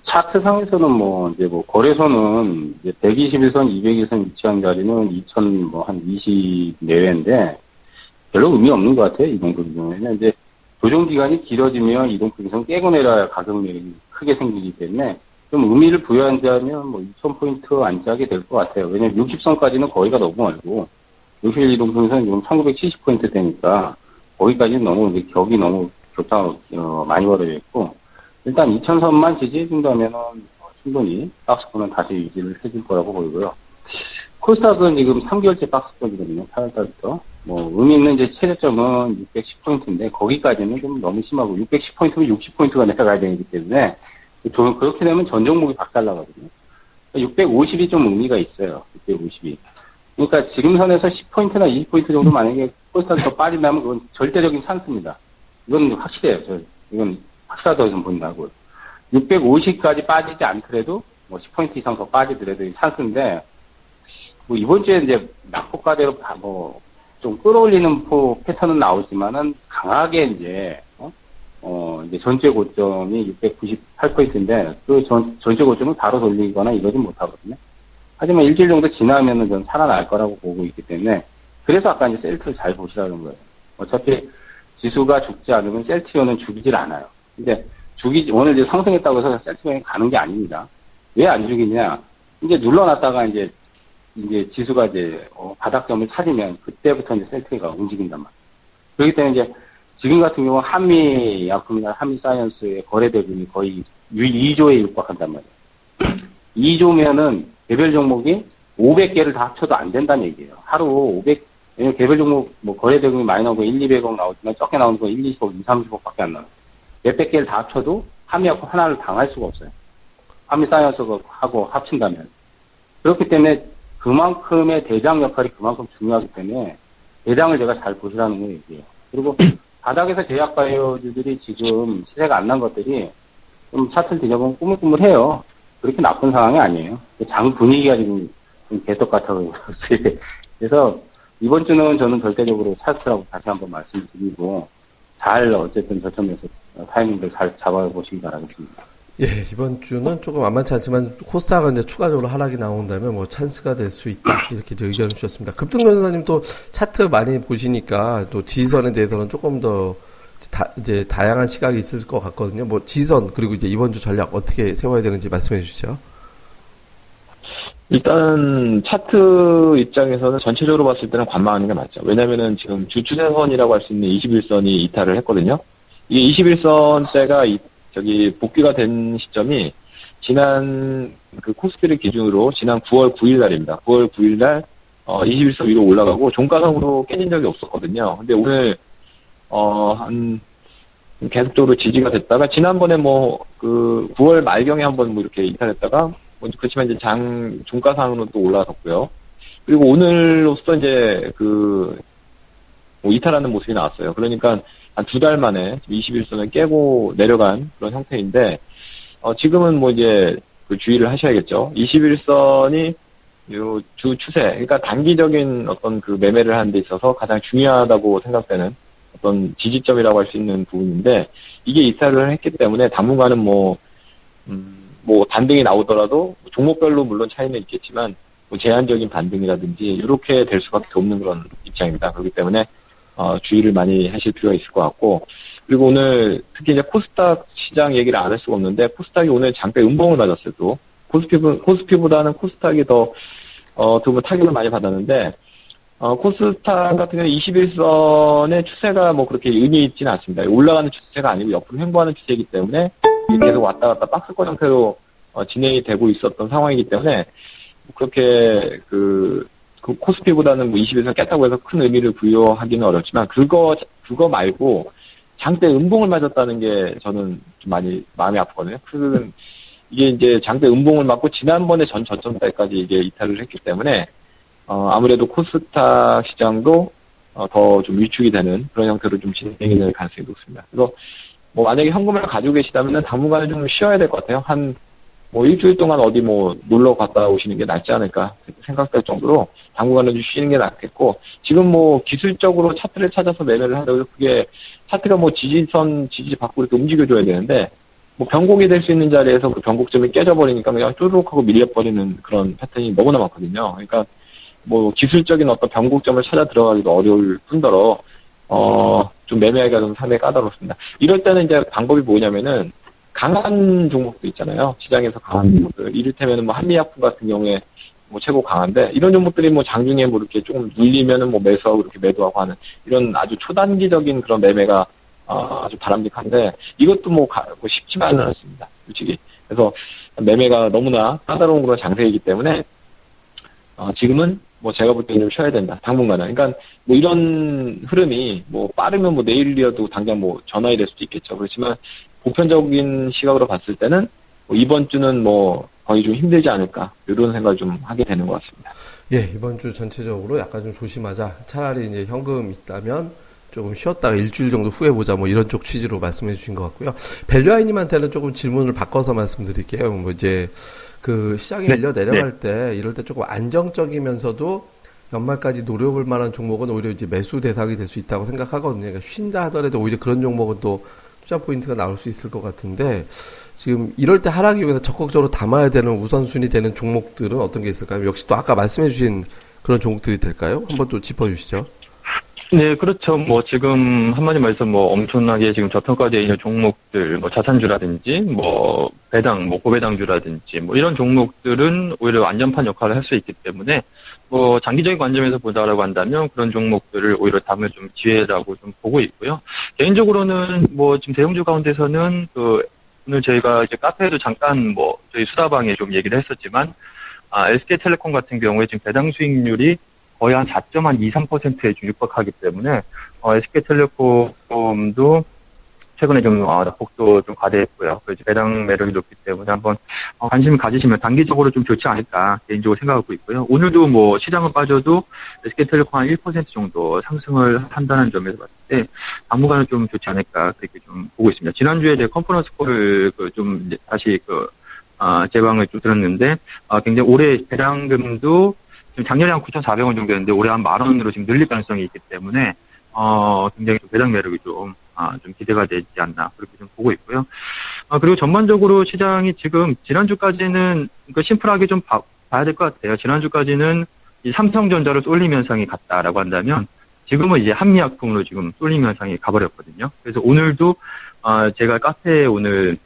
차트상에서는 뭐, 이제 뭐, 거래소는 이제 121선, 200일선 위치한 자리는 2000, 뭐, 한 20 내외인데, 별로 의미 없는 것 같아요, 이동평 경우에는. 이제, 조정 기간이 길어지면 이동평선 깨고 내려야 가격 매력이 크게 생기기 때문에, 좀 의미를 부여한다면 뭐 2,000포인트 안짝이 될 것 같아요. 왜냐면 60선까지는 거기가 너무 멀고, 60일 이동평선 지금 1970포인트 되니까, 거기까지는 너무, 이제 격이 너무 교차, 어, 많이 벌어져 있고, 일단 2,000선만 지지해준다면은 충분히 박스권은 다시 유지를 해줄 거라고 보이고요. 코스닥은 지금 3개월째 박스권이거든요. 8월달부터. 뭐, 의미 있는 이제 최저점은 610포인트인데, 거기까지는 좀 너무 심하고, 610포인트면 60포인트가 내려가야 되기 때문에, 그렇게 되면 전 종목이 박살나거든요. 650이 좀 의미가 있어요. 650이. 그러니까 지금 선에서 10포인트나 20포인트 정도 만약에 코스닥이 더 빠진다면 그건 절대적인 찬스입니다. 이건 확실해요. 저, 이건 확실하다고 좀 본다고. 650까지 빠지지 않더라도 뭐 10포인트 이상 더 빠지더라도 찬스인데 뭐 이번 주에 이제 낙폭가대로 뭐 좀 끌어올리는 포 패턴은 나오지만은 강하게 이제 어, 어 이제 전체 고점이 698포인트인데 그 전, 전체 고점을 바로 돌리거나 이러진 못하거든요. 하지만 일주일 정도 지나면은 전 살아날 거라고 보고 있기 때문에 그래서 아까 이제 셀트를 잘 보시라는 거예요. 어차피 지수가 죽지 않으면 셀트리온은 죽이질 않아요. 근데 죽이 오늘 이제 상승했다고 해서 셀트리온이 가는 게 아닙니다. 왜 안 죽이냐? 이제 눌러놨다가 이제 이제 지수가 이제 어, 바닥점을 찾으면 그때부터 이제 셀트리가 움직인단 말이에요. 그렇기 때문에 이제 지금 같은 경우 한미 약품이나 한미 사이언스의 거래 대금이 거의 2조에 육박한단 말이에요. 2조면은 개별 종목이 500개를 다 합쳐도 안 된다는 얘기예요. 하루 500 왜냐면 개별 종목 뭐 거래 대금이 많이 나오고 1, 200억 나오지만 적게 나오는 거 1, 20억, 2, 30억밖에 안 나와요. 몇백 개를 다 합쳐도 함의하고 하나를 당할 수가 없어요. 함이 쌓여서 하고 합친다면. 그렇기 때문에 그만큼의 대장 역할이 그만큼 중요하기 때문에 대장을 제가 잘 보시라는 걸 얘기해요. 그리고 바닥에서 제약바이오들이 지금 시세가 안 난 것들이 좀 차트를 뒤져보면 꾸물꾸물해요. 그렇게 나쁜 상황이 아니에요. 장 분위기가 지금 같아가지고 그렇지. 그래서 이번 주는 저는 절대적으로 차트라고 다시 한번 말씀드리고 잘 어쨌든 저점에서 타이밍들 잘 잡아보시기 바라겠습니다. 예, 이번 주는 조금 만만치 않지만 코스닥은 이제 추가적으로 하락이 나온다면 뭐 찬스가 될 수 있다 이렇게 의견을 주셨습니다. 급등 변호사님 또 차트 많이 보시니까 또 지선에 대해서는 조금 더 다, 이제 다양한 시각이 있을 것 같거든요. 뭐 지선 그리고 이제 이번 주 전략 어떻게 세워야 되는지 말씀해 주시죠. 일단 차트 입장에서는 전체적으로 봤을 때는 관망하는 게 맞죠. 왜냐면은 지금 주 추세선이라고 할 수 있는 21선이 이탈을 했거든요. 이게 21선 때가 이, 저기 복귀가 된 시점이 지난 그 코스피를 기준으로 지난 9월 9일 날입니다. 9월 9일 날 어, 21선 위로 올라가고 종가상으로 깨진 적이 없었거든요. 근데 오늘 어, 한 계속적으로 지지가 됐다가 지난번에 뭐 그 9월 말경에 한번 뭐 이렇게 이탈했다가 뭐 그렇지만 이제 장 종가상으로 또 올라섰고요. 그리고 오늘로써 이제 그 뭐 이탈하는 모습이 나왔어요. 그러니까 한 두 달 만에 21선을 깨고 내려간 그런 형태인데 어, 지금은 뭐 이제 그 주의를 하셔야겠죠. 21선이 요주 추세, 그러니까 단기적인 어떤 그 매매를 하는 데 있어서 가장 중요하다고 생각되는 어떤 지지점이라고 할 수 있는 부분인데 이게 이탈을 했기 때문에 당분간은 뭐, 음, 뭐 단등이 나오더라도 종목별로 물론 차이는 있겠지만 뭐 제한적인 반등이라든지 이렇게 될 수밖에 없는 그런 입장입니다. 그렇기 때문에 어, 주의를 많이 하실 필요가 있을 것 같고 그리고 오늘 특히 이제 코스닥 시장 얘기를 안 할 수가 없는데 코스닥이 오늘 장대 음봉을 맞았어요 또 코스피 코스피보다는 코스닥이 더 어, 두분 타격을 많이 받았는데 어, 코스닥 같은 경우는 21선의 추세가 뭐 그렇게 의미 있지는 않습니다. 올라가는 추세가 아니고 옆으로 횡보하는 추세이기 때문에 계속 왔다 갔다 박스권 형태로 어, 진행이 되고 있었던 상황이기 때문에 그렇게 그, 그 코스피보다는 뭐 21선 깼다고 해서 큰 의미를 부여하기는 어렵지만 그거 그거 말고 장대 음봉을 맞았다는 게 저는 좀 많이 마음이 아프거든요. 그 이게 이제 장대 음봉을 맞고 지난번에 전 저점 때까지 이게 이탈을 했기 때문에 어, 아무래도 코스닥 시장도 어, 더좀 위축이 되는 그런 형태로 좀 진행이 될 가능성이 높습니다. 그래서 뭐 만약에 현금을 가지고 계시다면 당분간은 좀 쉬어야 될 것 같아요. 한 뭐 일주일 동안 어디 뭐 놀러 갔다 오시는 게 낫지 않을까 생각될 정도로 당분간은 좀 쉬는 게 낫겠고 지금 뭐 기술적으로 차트를 찾아서 매매를 하려고 그게 차트가 뭐 지지선 지지 받고 이렇게 움직여줘야 되는데 뭐 변곡이 될 수 있는 자리에서 그 변곡점이 깨져버리니까 그냥 쪼르륵 하고 밀려버리는 그런 패턴이 너무나 많거든요. 그러니까 뭐 기술적인 어떤 변곡점을 찾아 들어가기도 어려울 뿐더러 어, 좀 매매하기가 좀 상당히 까다롭습니다. 이럴 때는 이제 방법이 뭐냐면은 강한 종목도 있잖아요. 시장에서 강한 종목들. 이를테면 뭐 한미약품 같은 경우에 뭐 최고 강한데 이런 종목들이 뭐 장중에 뭐 이렇게 조금 눌리면은 뭐 매수하고 이렇게 매도하고 하는 이런 아주 초단기적인 그런 매매가 어, 아주 바람직한데 이것도 뭐, 가, 뭐 쉽지만은 않습니다. 솔직히. 그래서 매매가 너무나 까다로운 그런 장세이기 때문에 어, 지금은 뭐 제가 볼 때는 좀 쉬어야 된다. 당분간은. 그러니까 뭐 이런 흐름이 뭐 빠르면 뭐 내일이어도 당장 뭐 전환이 될 수도 있겠죠. 그렇지만 보편적인 시각으로 봤을 때는 뭐 이번 주는 뭐 거의 좀 힘들지 않을까 이런 생각을 좀 하게 되는 것 같습니다. 예, 이번 주 전체적으로 약간 좀 조심하자. 차라리 이제 현금 있다면 조금 쉬었다가 일주일 정도 후에 보자 뭐 이런 쪽 취지로 말씀해 주신 것 같고요. 밸류아이님한테는 조금 질문을 바꿔서 말씀드릴게요. 뭐 이제 그 시장이 밀려 내려갈 때 이럴 때 조금 안정적이면서도 연말까지 노려볼 만한 종목은 오히려 이제 매수 대상이 될 수 있다고 생각하거든요. 그러니까 쉰다 하더라도 오히려 그런 종목은 또 투자 포인트가 나올 수 있을 것 같은데 지금 이럴 때 하락이 여기서 적극적으로 담아야 되는 우선순위 되는 종목들은 어떤 게 있을까요? 역시 또 아까 말씀해 주신 그런 종목들이 될까요? 한번 또 짚어 주시죠. 네, 그렇죠. 뭐 지금 한마디 말해서 뭐 엄청나게 지금 저평가되어 있는 종목들, 뭐 자산주라든지, 뭐 배당, 뭐 고배당주라든지, 뭐 이런 종목들은 오히려 안전판 역할을 할 수 있기 때문에 뭐 장기적인 관점에서 보자라고 한다면 그런 종목들을 오히려 담을 좀 기회라고 좀 보고 있고요. 개인적으로는 뭐 지금 대형주 가운데서는 그 오늘 저희가 이제 카페에도 잠깐 뭐 저희 수다방에 좀 얘기를 했었지만 아, SK텔레콤 같은 경우에 지금 배당 수익률이 거의 한 4.23%에 육박하기 때문에 어, SK텔레콤도 최근에 좀 어, 낙폭도 좀 과대했고요. 그래서 배당 매력이 높기 때문에 한번 어, 관심을 가지시면 단기적으로 좀 좋지 않을까 개인적으로 생각하고 있고요. 오늘도 뭐 시장은 빠져도 SK텔레콤 한 1% 정도 상승을 한다는 점에서 봤을 때 당분간은 좀 좋지 않을까 그렇게 좀 보고 있습니다. 지난주에 제 컨퍼런스 콜을 그 좀 다시 그 아, 제방을 좀 들었는데 아, 굉장히 올해 배당금도 지금 작년에 한 9,400원 정도였는데 올해 한 만 원으로 지금 늘릴 가능성이 있기 때문에 어, 굉장히 좀 배당 매력이 좀, 아, 좀 기대가 되지 않나, 그렇게 좀 보고 있고요. 아, 그리고 전반적으로 시장이 지금, 지난주까지는, 그 심플하게 좀 봐, 봐야 될 것 같아요. 지난주까지는 이 삼성전자로 쏠림 현상이 갔다라고 한다면, 지금은 이제 한미약품으로 지금 쏠림 현상이 가버렸거든요. 그래서 오늘도, 아, 제가 카페에 오늘,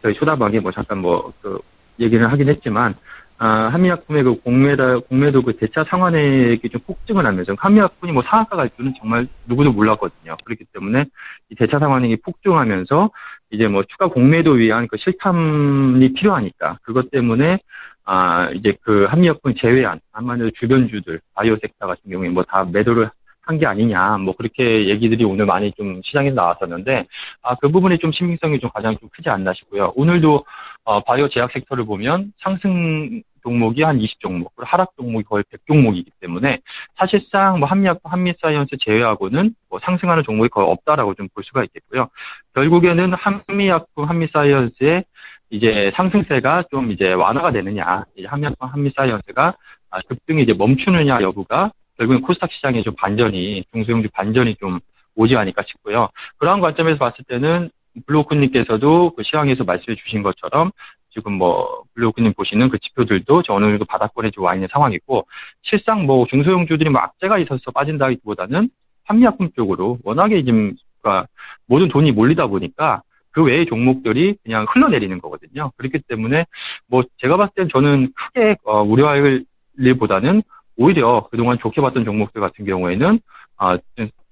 저희 수다방에 뭐 잠깐 뭐, 그, 얘기를 하긴 했지만, 아, 한미약품의 그 공매다, 공매도 그 대차 상환액이 좀 폭증을 하면서 한미약품이 뭐 상한가 갈 줄은 정말 누구도 몰랐거든요. 그렇기 때문에 이 대차 상환액이 폭증하면서 이제 뭐 추가 공매도 위한 그 실탐이 필요하니까 그것 때문에 아, 이제 그 한미약품 제외한 한마디로 주변주들, 바이오 섹터 같은 경우에 뭐 다 매도를 한 게 아니냐, 뭐 그렇게 얘기들이 오늘 많이 좀 시장에 나왔었는데, 아, 그 부분이 좀 신빙성이 좀 가장 좀 크지 않나 싶고요. 오늘도 어, 바이오 제약 섹터를 보면 상승 종목이 한 20종목, 그리고 하락 종목이 거의 100종목이기 때문에 사실상 뭐 한미약품, 한미사이언스 제외하고는 뭐 상승하는 종목이 거의 없다라고 좀 볼 수가 있겠고요. 결국에는 한미약품, 한미사이언스의 이제 상승세가 좀 이제 완화가 되느냐, 이제 한미약품, 한미사이언스가 아, 급등이 이제 멈추느냐 여부가 결국엔 코스닥 시장의 좀 반전이 중소형주 반전이 좀 오지 않을까 싶고요. 그러한 관점에서 봤을 때는 블로크님께서도 그 시황에서 말씀해 주신 것처럼 지금 뭐 블로그님 보시는 그 지표들도 어느 정도 바닥권에 와 있는 상황이고 실상 뭐 중소형주들이 뭐 악재가 있어서 빠진다기보다는 한미약품 쪽으로 워낙에 지금 그러니까 모든 돈이 몰리다 보니까 그 외의 종목들이 그냥 흘러내리는 거거든요. 그렇기 때문에 뭐 제가 봤을 땐 저는 크게 어, 우려할 일보다는 오히려 그동안 좋게 봤던 종목들 같은 경우에는 아,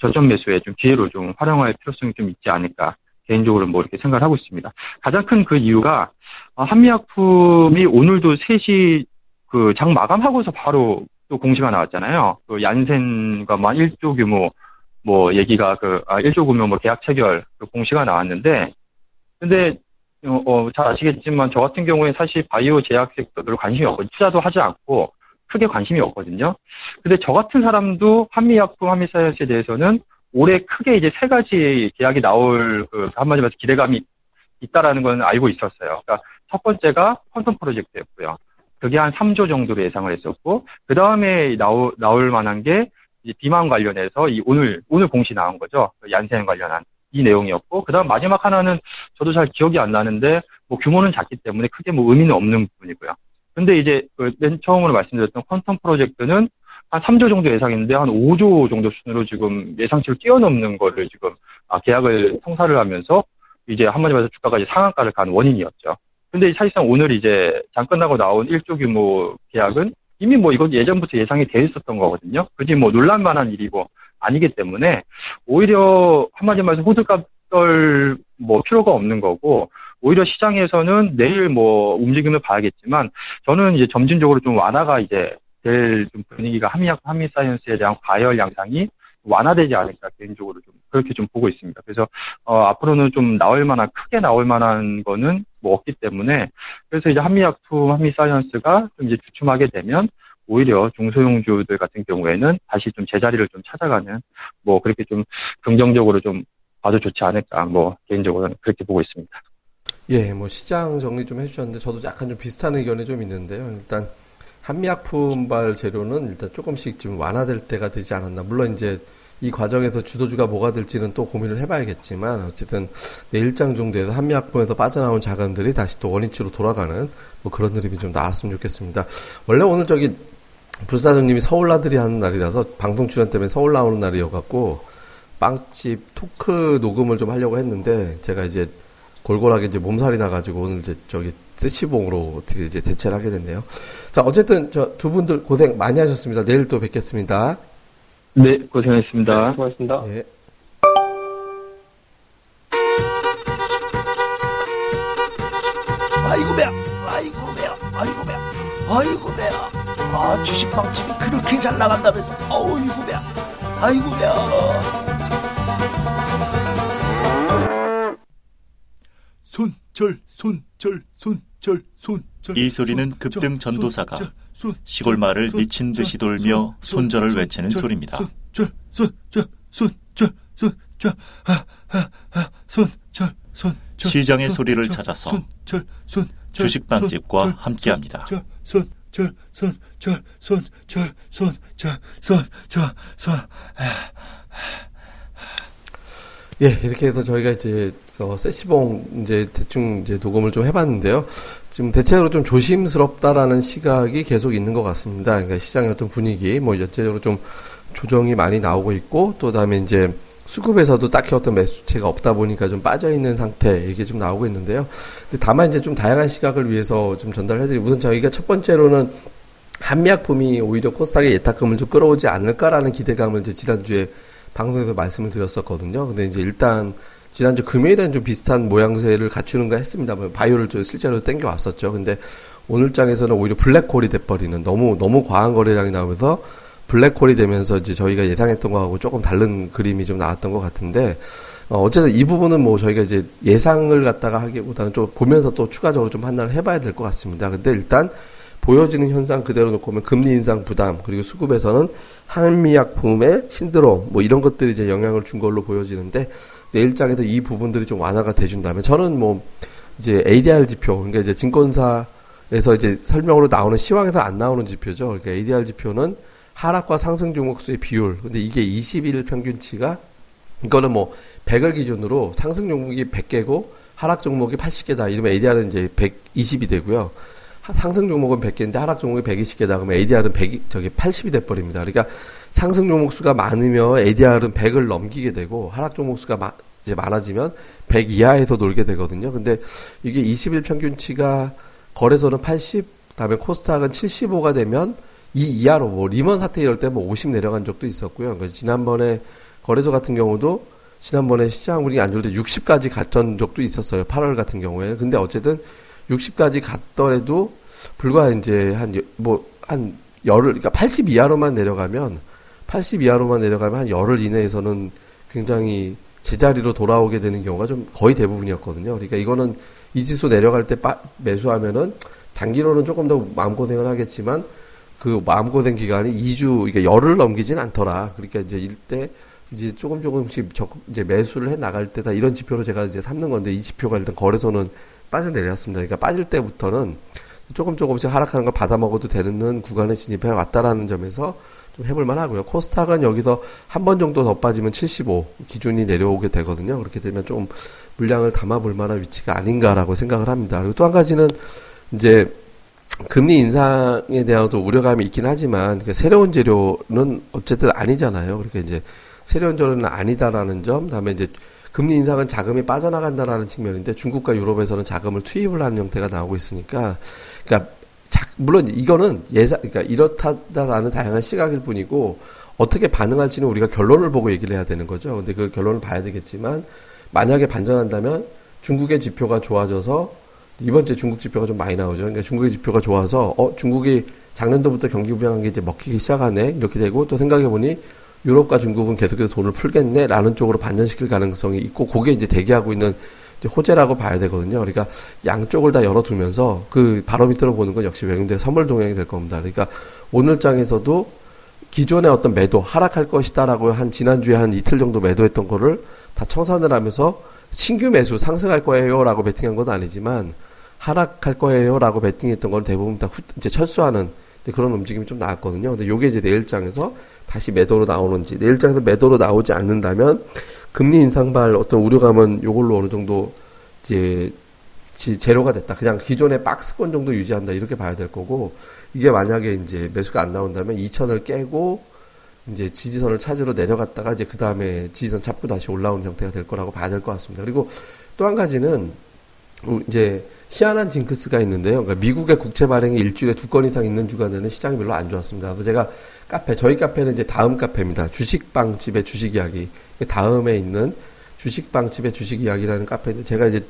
저점 매수에 좀 기회로 좀 활용할 필요성이 좀 있지 않을까 개인적으로 뭐 이렇게 생각을 하고 있습니다. 가장 큰 그 이유가 아, 한미약품이 오늘도 3시 그 장 마감하고서 바로 또 공시가 나왔잖아요. 그 얀센과 뭐 1조 규모 뭐 얘기가 그 아, 1조 규모 뭐 계약 체결 그 공시가 나왔는데 근데 어, 어, 잘 아시겠지만 저 같은 경우에 사실 바이오 제약 섹터로 관심이 없고 투자도 하지 않고 크게 관심이 없거든요. 근데 저 같은 사람도 한미약품, 한미사이언스에 대해서는 올해 크게 이제 세 가지 계약이 나올 그 한마디로 해서 기대감이 있다라는 건 알고 있었어요. 그러니까 첫 번째가 퀀텀 프로젝트였고요. 그게 한 3조 정도로 예상을 했었고 그 다음에 나올 나올 만한 게 비만 관련해서 이 오늘 오늘 공시 나온 거죠. 그 얀센 관련한 이 내용이었고 그다음 마지막 하나는 저도 잘 기억이 안 나는데 뭐 규모는 작기 때문에 크게 뭐 의미는 없는 부분이고요. 근데 이제 그맨 처음으로 말씀드렸던 퀀텀 프로젝트는 한 3조 정도 예상했는데 한 5조 정도 수준으로 지금 예상치를 뛰어넘는 거를 지금 아, 계약을 성사를 하면서 이제 한마디 말해서 주가가 이제 상한가를 간 원인이었죠. 근데 사실상 오늘 이제 장 끝나고 나온 1조 규모 계약은 이미 뭐 이건 예전부터 예상이 돼 있었던 거거든요. 굳이 뭐 논란만한 일이고 아니기 때문에 오히려 한마디 말해서 호들갑 떨뭐 필요가 없는 거고 오히려 시장에서는 내일 뭐 움직임을 봐야겠지만 저는 이제 점진적으로 좀 완화가 이제 될 분위기가 한미약, 한미 사이언스에 대한 과열 양상이 완화되지 않을까 개인적으로 좀 그렇게 좀 보고 있습니다. 그래서 어, 앞으로는 좀 나올 만한 크게 나올 만한 거는 뭐 없기 때문에 그래서 이제 한미약품, 한미사이언스가 좀 이제 주춤하게 되면 오히려 중소형주들 같은 경우에는 다시 좀 제자리를 좀 찾아가는 뭐 그렇게 좀 긍정적으로 좀 봐도 좋지 않을까 뭐 개인적으로는 그렇게 보고 있습니다. 예, 뭐 시장 정리 좀 해주셨는데 저도 약간 좀 비슷한 의견이 좀 있는데요. 일단 한미약품발 재료는 일단 조금씩 좀 완화될 때가 되지 않았나. 물론 이제 이 과정에서 주도주가 뭐가 될지는 또 고민을 해봐야겠지만 어쨌든 내일장 정도에서 한미약품에서 빠져나온 자금들이 다시 또 원위치로 돌아가는 뭐 그런 흐름이 좀 나왔으면 좋겠습니다. 원래 오늘 저기 불사장님이 서울 나들이 하는 날이라서 방송 출연 때문에 서울 나오는 날이어갖고 빵집 토크 녹음을 좀 하려고 했는데 제가 이제 골골하게 이제 몸살이 나가지고 오늘 이제 저기 세시봉으로 어떻게 이제 대체를 하게 됐네요. 자, 어쨌든 저 두 분들 고생 많이 하셨습니다. 내일 또 뵙겠습니다. 네, 고생했습니다. 네, 수고하셨습니다. 예. 아이고 배야 아이고 배야 아이고 배야 아이고 배야 아 주식 빵집이 그렇게 잘 나간다면서 어우 이구 배 아이고 배 손절 손절 손절 손절 이 소리는 급등 전도사가 시골 마을을 미친 듯이 돌며 손절을 외치는 소리입니다. 손절 손절 손절 손절 손절 시장의 소리를 찾아서 주식빵집과 함께합니다. 손절 손절 손절 손절 손절 손 예, 이렇게 해서 저희가 이제 어, 세시봉 이제 대충 이제 녹음을 좀 해봤는데요. 지금 대체적으로 좀 조심스럽다라는 시각이 계속 있는 것 같습니다. 그러니까 시장의 어떤 분위기, 뭐 전체적으로 좀 조정이 많이 나오고 있고, 또 다음에 이제 수급에서도 딱히 어떤 매수체가 없다 보니까 좀 빠져 있는 상태 이게 좀 나오고 있는데요. 근데 다만 이제 좀 다양한 시각을 위해서 좀 전달해드리고 우선 저희가 첫 번째로는 한미약품이 오히려 코스닥의 예탁금을 좀 끌어오지 않을까라는 기대감을 이제 지난주에 방송에서 말씀을 드렸었거든요. 근데 이제 일단 지난주 금요일에는 좀 비슷한 모양새를 갖추는가 했습니다만 바이오를 좀 실제로 땡겨 왔었죠. 근데 오늘 장에서는 오히려 블랙홀이 돼버리는 너무 너무 과한 거래량이 나오면서 블랙홀이 되면서 이제 저희가 예상했던 거하고 조금 다른 그림이 좀 나왔던 것 같은데 어, 어쨌든 이 부분은 뭐 저희가 이제 예상을 갖다가 하기보다는 좀 보면서 또 추가적으로 좀 판단을 해봐야 될 것 같습니다. 근데 일단 보여지는 현상 그대로 놓고 보면 금리 인상 부담 그리고 수급에서는 한미약품의 신드롬 뭐 이런 것들이 이제 영향을 준 걸로 보여지는데 내일장에도 이 부분들이 좀 완화가 돼준다면 저는 뭐 이제 ADR 지표 그러니까 이제 증권사에서 이제 설명으로 나오는 시황에서 안 나오는 지표죠. 그러니까 ADR 지표는 하락과 상승 종목수의 비율. 근데 이게 21일 평균치가 이거는 뭐 100을 기준으로 상승 종목이 100개고 하락 종목이 80개다. 이러면 ADR은 이제 120이 되고요. 상승 종목은 100개인데 하락 종목이 120개다. 그러면 ADR은 100, 저기 80이 돼 버립니다. 그러니까 상승 종목 수가 많으면 ADR은 100을 넘기게 되고 하락 종목 수가 마, 이제 많아지면 100 이하에서 놀게 되거든요. 근데 이게 20일 평균치가 거래소는 80, 그다음에 코스닥은 75가 되면 이 이하로 뭐 리먼 사태 이럴 때 뭐 50 내려간 적도 있었고요. 그러니까 지난번에 거래소 같은 경우도 지난번에 시장 분위기 안 좋을 때 60까지 갔던 적도 있었어요. 8월 같은 경우에. 근데 어쨌든 60까지 갔더라도 불과 이제 한 뭐 한 열흘 그러니까 80 이하로만 내려가면 80 이하로만 내려가면 한 열흘 이내에서는 굉장히 제자리로 돌아오게 되는 경우가 좀 거의 대부분이었거든요. 그러니까 이거는 이 지수 내려갈 때 빠, 매수하면은 단기로는 조금 더 마음고생을 하겠지만 그 마음고생 기간이 2주, 그러니까 열흘 넘기진 않더라. 그러니까 이제 일때 이제 조금 조금씩 적, 이제 매수를 해 나갈 때다 이런 지표로 제가 이제 삼는 건데 이 지표가 일단 거래소는 빠져내렸습니다. 그러니까 빠질 때부터는 조금 조금씩 하락하는 걸 받아 먹어도 되는 구간에 진입해 왔다라는 점에서 좀 해볼만 하고요. 코스닥은 여기서 한 번 정도 더 빠지면 75 기준이 내려오게 되거든요. 그렇게 되면 좀 물량을 담아볼 만한 위치가 아닌가라고 생각을 합니다. 그리고 또 한 가지는 이제 금리 인상에 대한도 우려감이 있긴 하지만 그 새로운 재료는 어쨌든 아니잖아요. 그러니까 이제 새로운 재료는 아니다라는 점, 다음에 이제 금리 인상은 자금이 빠져나간다라는 측면인데 중국과 유럽에서는 자금을 투입을 하는 형태가 나오고 있으니까, 그러니까 자, 물론 이거는 예상, 그러니까 이렇다라는 다양한 시각일 뿐이고 어떻게 반응할지는 우리가 결론을 보고 얘기를 해야 되는 거죠. 근데 그 결론을 봐야 되겠지만 만약에 반전한다면 중국의 지표가 좋아져서 이번 주에 중국 지표가 좀 많이 나오죠. 그러니까 중국의 지표가 좋아서 어 중국이 작년도부터 경기 부양한 게 이제 먹히기 시작하네 이렇게 되고 또 생각해 보니 유럽과 중국은 계속해서 돈을 풀겠네라는 쪽으로 반전시킬 가능성이 있고 그게 이제 대기하고 있는 이제 호재라고 봐야 되거든요. 그러니까 양쪽을 다 열어두면서 그 바로미터로 보는 건 역시 외국인들의 선물 동향이 될 겁니다. 그러니까 오늘 장에서도 기존의 어떤 매도 하락할 것이다라고 한 지난주에 한 이틀 정도 매도했던 거를 다 청산을 하면서 신규 매수 상승할 거예요라고 베팅한 건 아니지만 하락할 거예요라고 베팅했던 걸 대부분 다 후, 이제 철수하는 그런 움직임이 좀 나왔거든요. 근데 요게 이제 내일장에서 다시 매도로 나오는지 내일장에서 매도로 나오지 않는다면 금리 인상발 어떤 우려감은 요걸로 어느 정도 이제 제로가 됐다. 그냥 기존의 박스권 정도 유지한다. 이렇게 봐야 될 거고 이게 만약에 이제 매수가 안 나온다면 2천을 깨고 이제 지지선을 찾으러 내려갔다가 이제 그 다음에 지지선 잡고 다시 올라오는 형태가 될 거라고 봐야 될 것 같습니다. 그리고 또 한 가지는 이제 희한한 징크스가 있는데요. 그러니까 미국의 국채 발행이 일주일에 두 건 이상 있는 주간에는 시장이 별로 안 좋았습니다. 그래서 제가 카페, 저희 카페는 이제 다음 카페입니다. 주식방집의 주식 이야기. 다음에 있는 주식방집의 주식 이야기라는 카페인데 제가 이제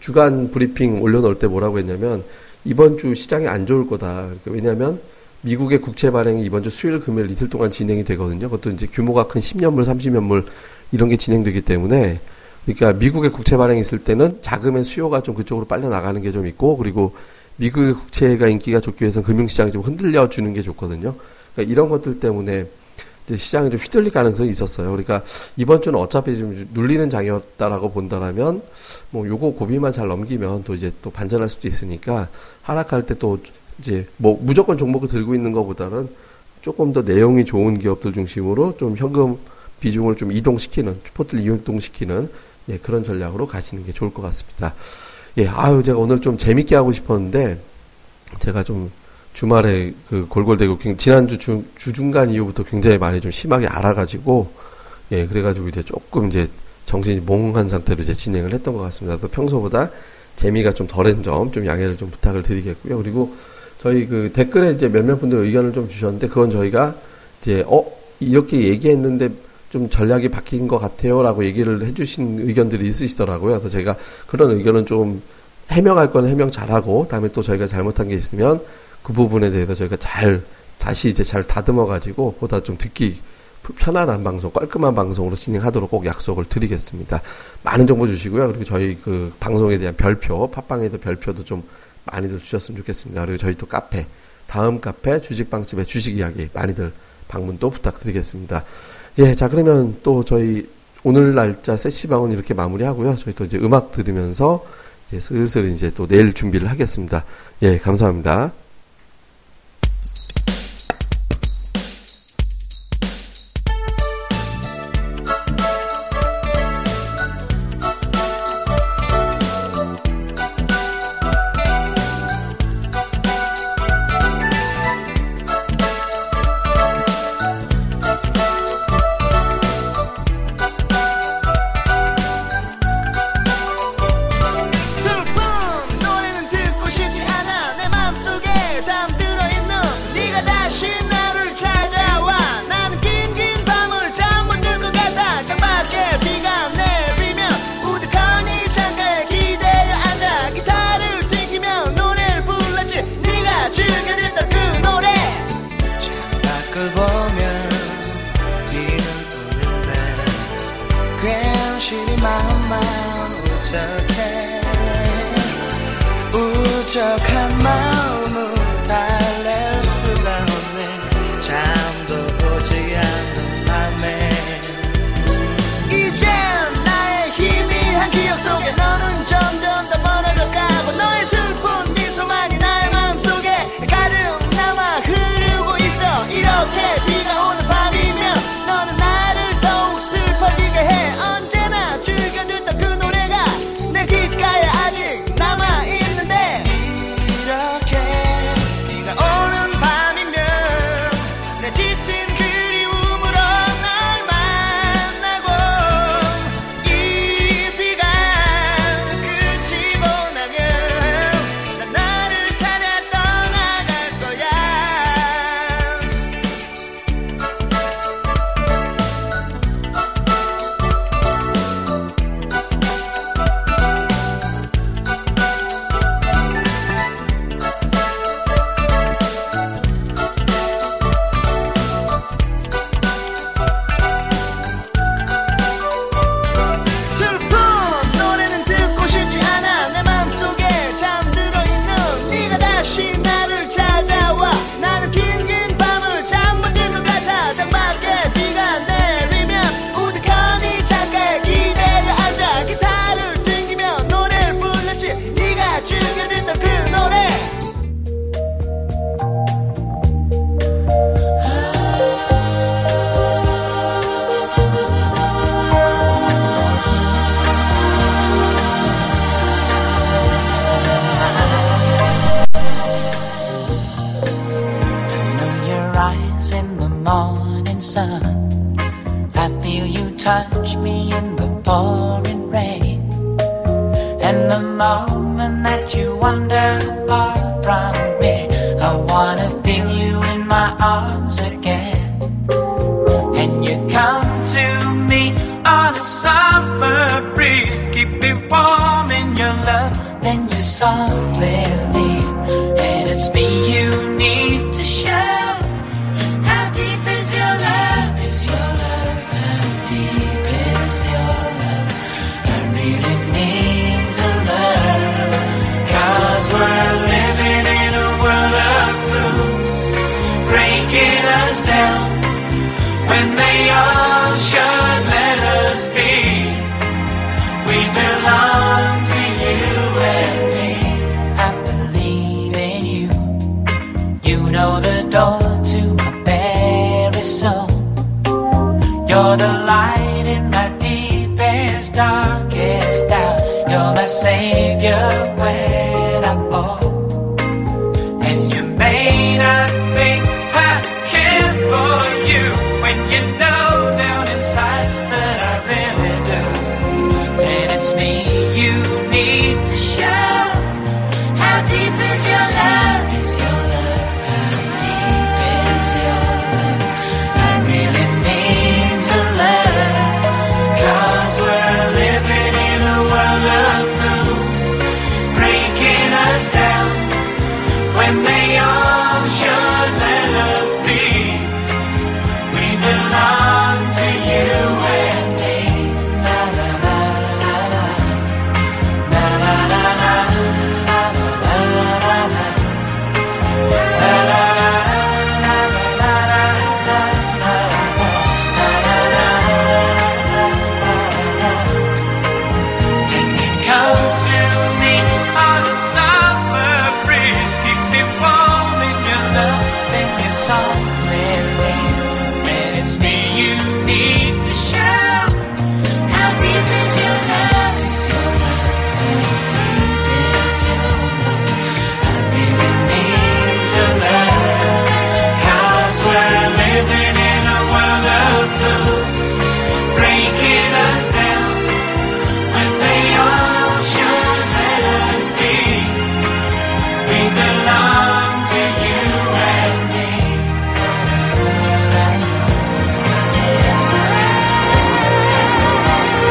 주간 브리핑 올려놓을 때 뭐라고 했냐면 이번 주 시장이 안 좋을 거다. 그러니까 왜냐하면 미국의 국채 발행이 이번 주 수요일 금요일 이틀 동안 진행이 되거든요. 그것도 이제 규모가 큰 10년물, 30년물 이런 게 진행되기 때문에 그러니까 미국의 국채 발행이 있을 때는 자금의 수요가 좀 그쪽으로 빨려 나가는 게 좀 있고 그리고 미국의 국채가 인기가 좋기 위해서는 금융시장이 좀 흔들려 주는 게 좋거든요. 그러니까 이런 것들 때문에 이제 시장이 좀 휘둘릴 가능성이 있었어요. 그러니까 이번 주는 어차피 좀 눌리는 장이었다라고 본다라면 뭐 요거 고비만 잘 넘기면 또 이제 또 반전할 수도 있으니까 하락할 때 또 이제 뭐 무조건 종목을 들고 있는 것보다는 조금 더 내용이 좋은 기업들 중심으로 좀 현금 비중을 좀 이동시키는 포트를 이동시키는 예, 그런 전략으로 가시는 게 좋을 것 같습니다. 예, 아유 제가 오늘 좀 재밌게 하고 싶었는데 제가 좀 주말에 그 골골대고 지난주 주, 주중간 이후부터 굉장히 많이 좀 심하게 알아가지고 예 그래가지고 이제 조금 이제 정신이 몽한 상태로 이제 진행을 했던 것 같습니다. 또 평소보다 재미가 좀 덜한 점 좀 양해를 좀 부탁을 드리겠고요. 그리고 저희 그 댓글에 이제 몇몇 분들 의견을 좀 주셨는데 그건 저희가 이제 어 이렇게 얘기했는데 좀 전략이 바뀐 것 같아요라고 얘기를 해주신 의견들이 있으시더라고요. 그래서 제가 그런 의견은 좀 해명할 건 해명 잘하고 다음에 또 저희가 잘못한 게 있으면 그 부분에 대해서 저희가 잘 다시 이제 잘 다듬어 가지고 보다 좀 듣기 편안한 방송, 깔끔한 방송으로 진행하도록 꼭 약속을 드리겠습니다. 많은 정보 주시고요. 그리고 저희 그 방송에 대한 별표, 팟빵에 대한 별표도 좀 많이들 주셨으면 좋겠습니다. 그리고 저희 또 카페, 다음 카페 주식방집의 주식 이야기 많이들 방문도 부탁드리겠습니다. 예, 자 그러면 또 저희 오늘 날짜 세시방은 이렇게 마무리하고요. 저희 또 이제 음악 들으면서 이제 슬슬 이제 또 내일 준비를 하겠습니다. 예, 감사합니다. sun. I feel you touch me in the pouring rain and the mountain. You need to show. How deep is your love?